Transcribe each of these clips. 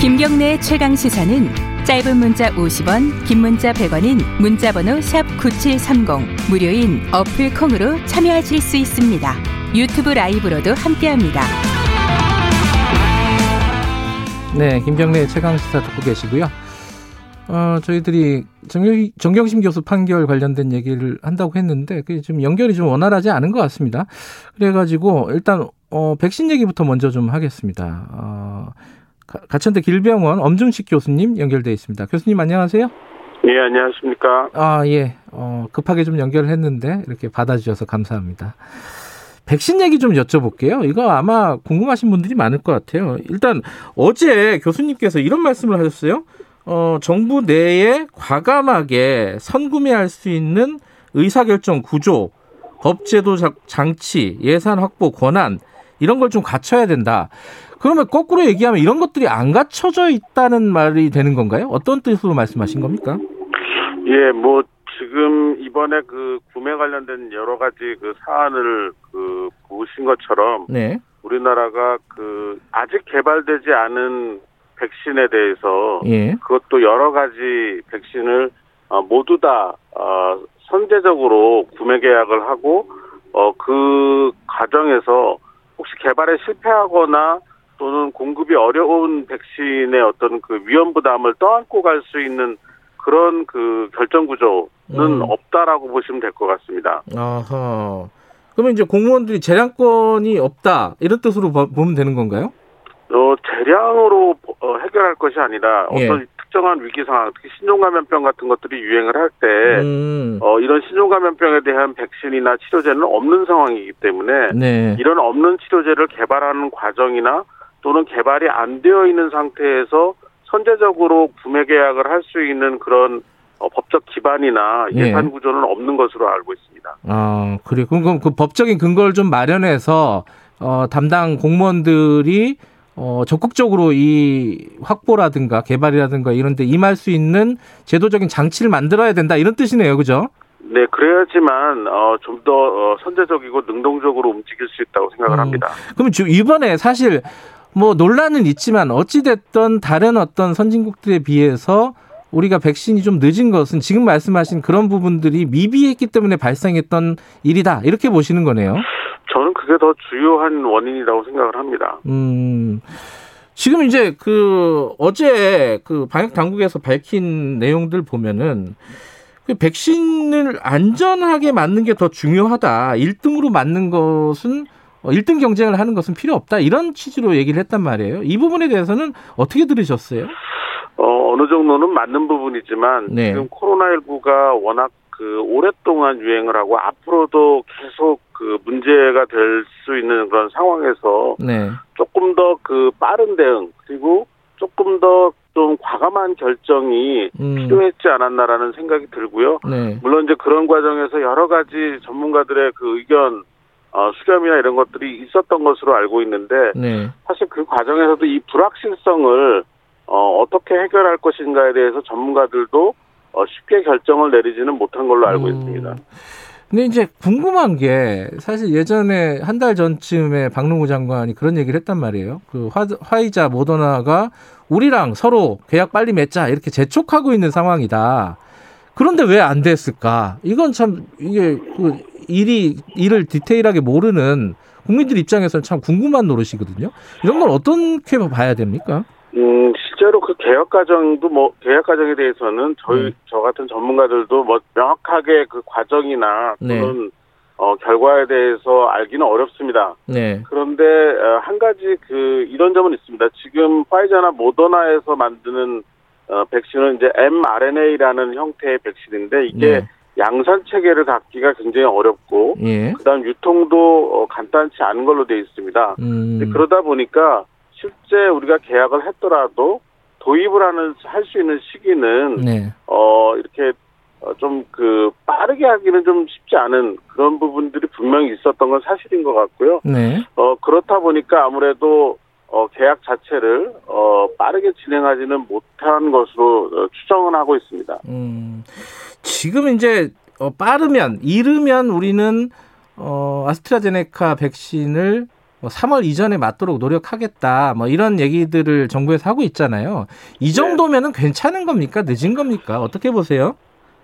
김경래의 최강 시사는 짧은 문자 50원, 긴 문자 100원인 문자번호 샵 9730 무료인 어플 콩으로 참여하실 수 있습니다. 유튜브 라이브로도 함께합니다. 네, 김경래 최강 시사 듣고 계시고요. 어, 저희들이 정경, 정경심 교수 판결 관련된 얘기를 한다고 했는데 그게 좀 연결이 좀 원활하지 않은 것 같습니다. 그래가지고 일단 어, 백신 얘기부터 먼저 좀 하겠습니다. 어, 가천대 길병원 엄중식 교수님 연결돼 있습니다. 교수님 안녕하세요. 예, 안녕하십니까. 아, 예. 어, 급하게 좀 연결을 했는데 이렇게 받아주셔서 감사합니다. 백신 얘기 좀 여쭤볼게요. 이거 아마 궁금하신 분들이 많을 것 같아요. 일단 어제 교수님께서 이런 말씀을 하셨어요. 어, 정부 내에 과감하게 선구매할 수 있는 의사결정 구조, 법제도 장치, 예산 확보 권한 이런 걸 좀 갖춰야 된다. 그러면 거꾸로 얘기하면 이런 것들이 안 갖춰져 있다는 말이 되는 건가요? 어떤 뜻으로 말씀하신 겁니까? 예, 뭐 지금 이번에 그 구매 관련된 여러 가지 그 사안을 그 보신 것처럼 네. 우리나라가 그 아직 개발되지 않은 백신에 대해서 예. 그것도 여러 가지 백신을 어, 모두 다 어, 선제적으로 구매 계약을 하고 어, 그 과정에서 혹시 개발에 실패하거나 또는 공급이 어려운 백신의 어떤 그 위험 부담을 떠안고 갈 수 있는 그런 그 결정 구조는 음. 없다라고 보시면 될 것 같습니다. 아하. 그러면 이제 공무원들이 재량권이 없다 이런 뜻으로 보면 되는 건가요? 어, 재량으로 어, 해결할 것이 아니라 어떤 예. 특정한 위기 상황, 특히 신종감염병 같은 것들이 유행을 할때 음. 어, 이런 신종감염병에 대한 백신이나 치료제는 없는 상황이기 때문에 네. 이런 없는 치료제를 개발하는 과정이나 또는 개발이 안 되어 있는 상태에서 선제적으로 구매 계약을 할 수 있는 그런 어, 법적 기반이나 예. 예산 구조는 없는 것으로 알고 있습니다. 아, 그래. 그럼 그 법적인 근거를 좀 마련해서 어, 담당 공무원들이 어, 적극적으로 이 확보라든가 개발이라든가 이런 데 임할 수 있는 제도적인 장치를 만들어야 된다 이런 뜻이네요. 그죠? 네, 그래야지만 어, 좀더 어, 선제적이고 능동적으로 움직일 수 있다고 생각을 음, 합니다. 그럼 이번에 사실 뭐 논란은 있지만 어찌됐던 다른 어떤 선진국들에 비해서 우리가 백신이 좀 늦은 것은 지금 말씀하신 그런 부분들이 미비했기 때문에 발생했던 일이다. 이렇게 보시는 거네요. 저는 그게 더 주요한 원인이라고 생각을 합니다. 음. 지금 이제 그 어제 그 방역 당국에서 밝힌 내용들 보면은 그 백신을 안전하게 맞는 게 더 중요하다. 1등으로 맞는 것은 1등 어, 경쟁을 하는 것은 필요 없다. 이런 취지로 얘기를 했단 말이에요. 이 부분에 대해서는 어떻게 들으셨어요? 어, 어느 정도는 맞는 부분이지만 네. 지금 코로나19가 워낙 그 오랫동안 유행을 하고 앞으로도 계속 그 문제가 될 수 있는 그런 상황에서 네. 조금 더 그 빠른 대응 그리고 조금 더 좀 과감한 결정이 음. 필요했지 않았나라는 생각이 들고요. 네. 물론 이제 그런 과정에서 여러 가지 전문가들의 그 의견 어, 수렴이나 이런 것들이 있었던 것으로 알고 있는데 네. 사실 그 과정에서도 이 불확실성을 어, 어떻게 해결할 것인가에 대해서 전문가들도 어, 쉽게 결정을 내리지는 못한 걸로 알고 음. 있습니다. 근데 이제 궁금한 게 사실 예전에 한 달 전쯤에 박능우 장관이 그런 얘기를 했단 말이에요. 그 화, 화이자 모더나가 우리랑 서로 계약 빨리 맺자 이렇게 재촉하고 있는 상황이다. 그런데 왜 안 됐을까? 이건 참 이게 그 일이 일을 디테일하게 모르는 국민들 입장에서는 참 궁금한 노릇이거든요. 이런 걸 어떻게 봐야 됩니까? 음, 실제로 그 개혁 과정도 뭐 개혁 과정에 대해서는 저희 네. 저 같은 전문가들도 뭐 명확하게 그 과정이나 네. 또는 네. 어, 결과에 대해서 알기는 어렵습니다. 네. 그런데 어, 한 가지 그 이런 점은 있습니다. 지금 파이자나 모더나에서 만드는 어, 백신은 이제 mRNA라는 형태의 백신인데 이게 네. 양산 체계를 갖기가 굉장히 어렵고 예. 그다음 유통도 어, 간단치 않은 걸로 되어 있습니다. 음. 그러다 보니까 실제 우리가 계약을 했더라도 도입을 하는 할 수 있는 시기는 네. 어 이렇게 어, 좀그 빠르게 하기는 좀 쉽지 않은 그런 부분들이 분명히 있었던 건 사실인 것 같고요. 네. 어 그렇다 보니까 아무래도 어 계약 자체를 어 빠르게 진행하지는 못한 것으로 어, 추정은 하고 있습니다. 음. 지금 이제 어, 빠르면 이르면 우리는 어, 아스트라제네카 백신을 뭐 3월 이전에 맞도록 노력하겠다. 뭐 이런 얘기들을 정부에서 하고 있잖아요. 이 네. 정도면은 네. 괜찮은 겁니까? 늦은 겁니까? 어떻게 보세요?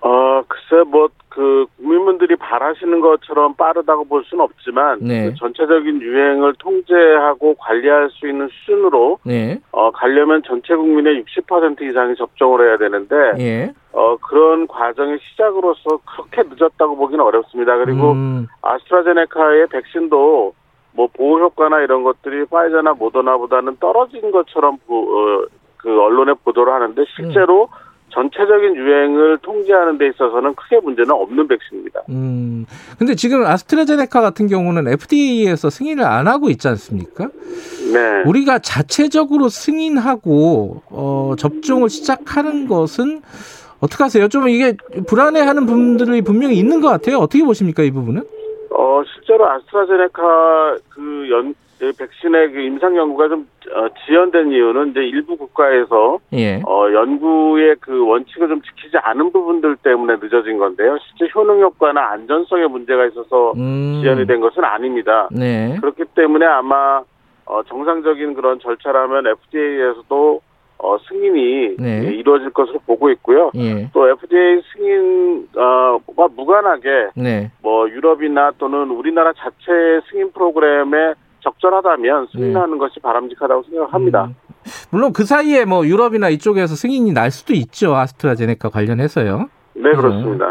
어, 글쎄 뭐 그 국민분들이 바라시는 것처럼 빠르다고 볼 수는 없지만 네. 그 전체적인 유행을 통제하고 관리할 수 있는 수준으로 네. 어 가려면 전체 국민의 60% 이상이 접종을 해야 되는데 예. 어 그런 과정의 시작으로서 그렇게 늦었다고 보기는 어렵습니다. 그리고 음. 아스트라제네카의 백신도 뭐 보호 효과나 이런 것들이 파이저나 모더나보다는 떨어진 것처럼 어, 그 언론에 보도를 하는데 실제로 음. 전체적인 유행을 통제하는 데 있어서는 크게 문제는 없는 백신입니다. 음. 근데 지금 아스트라제네카 같은 경우는 FDA에서 승인을 안 하고 있지 않습니까? 네. 우리가 자체적으로 승인하고 어, 접종을 시작하는 것은 어떻게 하세요? 좀 이게 불안해하는 분들이 분명히 있는 것 같아요. 어떻게 보십니까 이 부분은? 어 실제로 아스트라제네카 그연 그 백신의 그 임상 연구가 좀 어, 지연된 이유는 이제 일부 국가에서 예. 어, 연구의 그 원칙을 좀 지키지 않은 부분들 때문에 늦어진 건데요. 실제 효능 효과나 안전성에 문제가 있어서 음. 지연이 된 것은 아닙니다. 네. 그렇기 때문에 아마 어, 정상적인 그런 절차라면 FDA에서도 어, 승인이 네. 이루어질 것으로 보고 있고요. 예. 또 FDA 승인과 무관하게 네. 뭐 유럽이나 또는 우리나라 자체 승인 프로그램에 적절하다면 승인하는 네. 것이 바람직하다고 생각합니다. 음. 물론 그 사이에 뭐 유럽이나 이쪽에서 승인이 날 수도 있죠. 아스트라제네카 관련해서요. 네, 그렇습니다.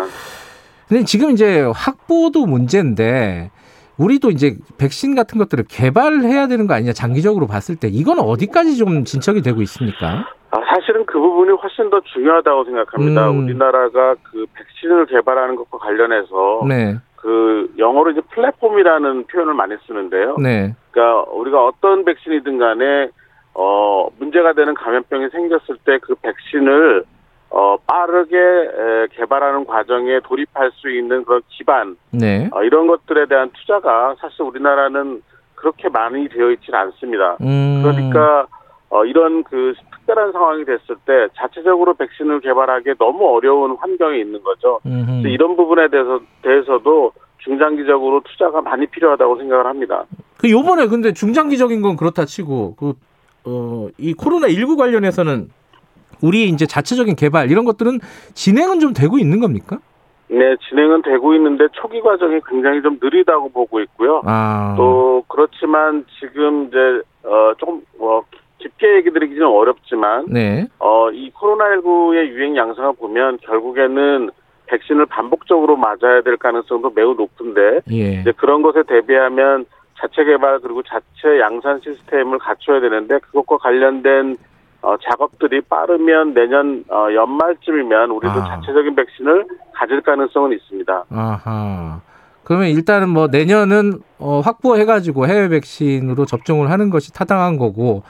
근데 지금 이제 확보도 문제인데 우리도 이제 백신 같은 것들을 개발해야 되는 거 아니냐 장기적으로 봤을 때 이건 어디까지 좀 진척이 되고 있습니까? 아, 사실은 그 부분이 훨씬 더 중요하다고 생각합니다. 음. 우리나라가 그 백신을 개발하는 것과 관련해서 네. 그 영어로 이제 플랫폼이라는 표현을 많이 쓰는데요. 네. 그러니까 우리가 어떤 백신이든 간에 어 문제가 되는 감염병이 생겼을 때 그 백신을 어 빠르게 에, 개발하는 과정에 돌입할 수 있는 그런 기반 네. 어, 이런 것들에 대한 투자가 사실 우리나라는 그렇게 많이 되어 있지는 않습니다. 음. 그러니까 어, 이런 그 특별한 상황이 됐을 때 자체적으로 백신을 개발하기 너무 어려운 환경에 있는 거죠. 이런 부분에 대해서 대해서도 중장기적으로 투자가 많이 필요하다고 생각을 합니다. 그 요번에 근데 중장기적인 건 그렇다 치고 그 어, 이 코로나 19 관련해서는 우리 이제 자체적인 개발 이런 것들은 진행은 좀 되고 있는 겁니까? 네, 진행은 되고 있는데 초기 과정이 굉장히 좀 느리다고 보고 있고요. 아. 또 그렇지만 지금 이제 어 조금 뭐 깊게 얘기 드리기는 어렵지만 네. 어 이 코로나19의 유행 양상을 보면 결국에는 백신을 반복적으로 맞아야 될 가능성도 매우 높은데 예. 이제 그런 것에 대비하면 자체 개발 그리고 자체 양산 시스템을 갖춰야 되는데 그것과 관련된 어, 작업들이 빠르면 내년 어, 연말쯤이면 우리도 아. 자체적인 백신을 가질 가능성은 있습니다. 아하. 그러면 일단은 뭐 내년은 어, 확보해가지고 해외 백신으로 접종을 하는 것이 타당한 거고,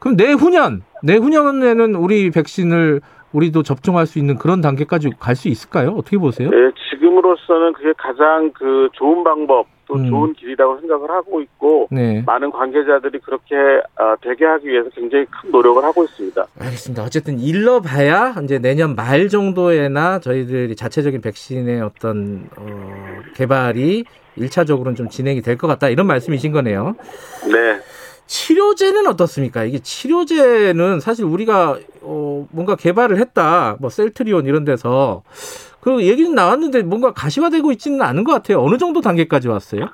그럼 내후년 내후년에는 우리 백신을 우리도 접종할 수 있는 그런 단계까지 갈 수 있을까요? 어떻게 보세요? 네, 지금으로서는 그게 가장 그 좋은 방법 또 음. 좋은 길이라고 생각을 하고 있고 네. 많은 관계자들이 그렇게 어, 되게 하기 위해서 굉장히 큰 노력을 하고 있습니다. 알겠습니다. 어쨌든 일러봐야 이제 내년 말 정도에나 저희들이 자체적인 백신의 어떤 어, 개발이 1차적으로는 좀 진행이 될 것 같다 이런 말씀이신 거네요. 네. 치료제는 어떻습니까? 이게 치료제는 사실 우리가 어 뭔가 개발을 했다. 뭐 셀트리온 이런 데서 그 얘기는 나왔는데 뭔가 가시화되고 있지는 않은 것 같아요. 어느 정도 단계까지 왔어요?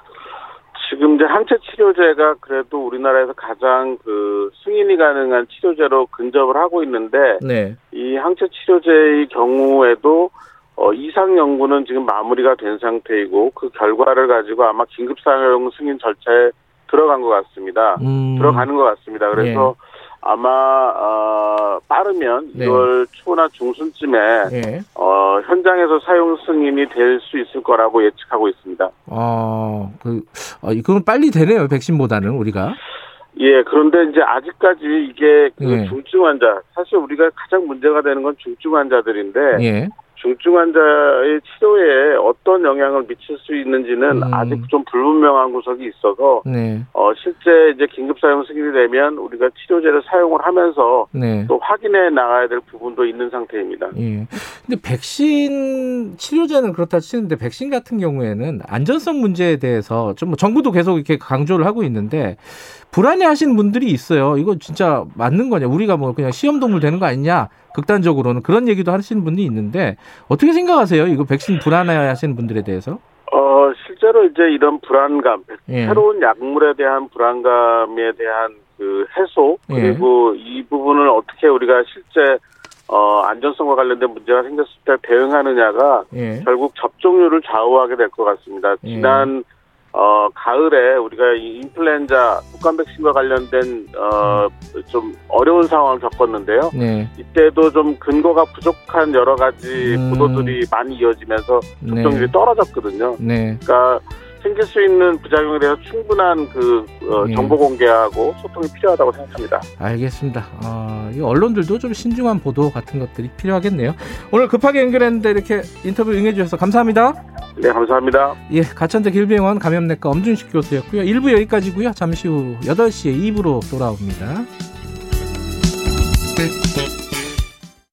지금 이제 항체 치료제가 그래도 우리나라에서 가장 그 승인이 가능한 치료제로 근접을 하고 있는데 네. 이 항체 치료제의 경우에도 어, 이상 연구는 지금 마무리가 된 상태이고 그 결과를 가지고 아마 긴급 사용 승인 절차에 들어간 것 같습니다. 음. 들어가는 것 같습니다. 그래서 예. 아마 어, 빠르면 네. 2월 초나 중순쯤에 예. 어, 현장에서 사용 승인이 될 수 있을 거라고 예측하고 있습니다. 아, 그, 어, 이건 빨리 되네요. 백신보다는 우리가. 예, 그런데 이제 아직까지 이게 그 예. 중증 환자, 사실 우리가 가장 문제가 되는 건 중증 환자들인데, 예. 중증 환자의 치료에 어떤 영향을 미칠 수 있는지는 음. 아직 좀 불분명한 구석이 있어서 네. 어, 실제 이제 긴급 사용 승인이 되면 우리가 치료제를 사용을 하면서 네. 또 확인해 나가야 될 부분도 있는 상태입니다. 예. 근데 백신 치료제는 그렇다 치는데 백신 같은 경우에는 안전성 문제에 대해서 좀뭐 정부도 계속 이렇게 강조를 하고 있는데 불안해하시는 분들이 있어요. 이거 진짜 맞는 거냐? 우리가 뭐 그냥 시험 동물 되는 거 아니냐? 극단적으로는 그런 얘기도 하시는 분이 있는데 어떻게 생각하세요? 이거 백신 불안해하시는 분들에 대해서? 어 실제로 이제 이런 불안감, 예. 새로운 약물에 대한 불안감에 대한 그 해소 예. 그리고 예. 이 부분을 어떻게 우리가 실제 어, 안전성과 관련된 문제가 생겼을 때 대응하느냐가 예. 결국 접종률을 좌우하게 될 것 같습니다. 예. 지난 어, 가을에 우리가 이 인플루엔자 독감 백신과 관련된 어, 좀 어려운 상황을 겪었는데요. 네. 이때도 좀 근거가 부족한 여러 가지 음. 보도들이 많이 이어지면서 접종률이 네. 떨어졌거든요. 네. 그러니까 생길 수 있는 부작용에 대해서 충분한 그 어, 예. 정보 공개하고 소통이 필요하다고 생각합니다. 알겠습니다. 어, 이 언론들도 좀 신중한 보도 같은 것들이 필요하겠네요. 오늘 급하게 연결했는데 이렇게 인터뷰 응해주셔서 감사합니다. 네, 감사합니다. 예, 가천대 길병원 감염내과 엄준식 교수였고요. 1부 여기까지고요. 잠시 후 8시에 2부로 돌아옵니다. 네.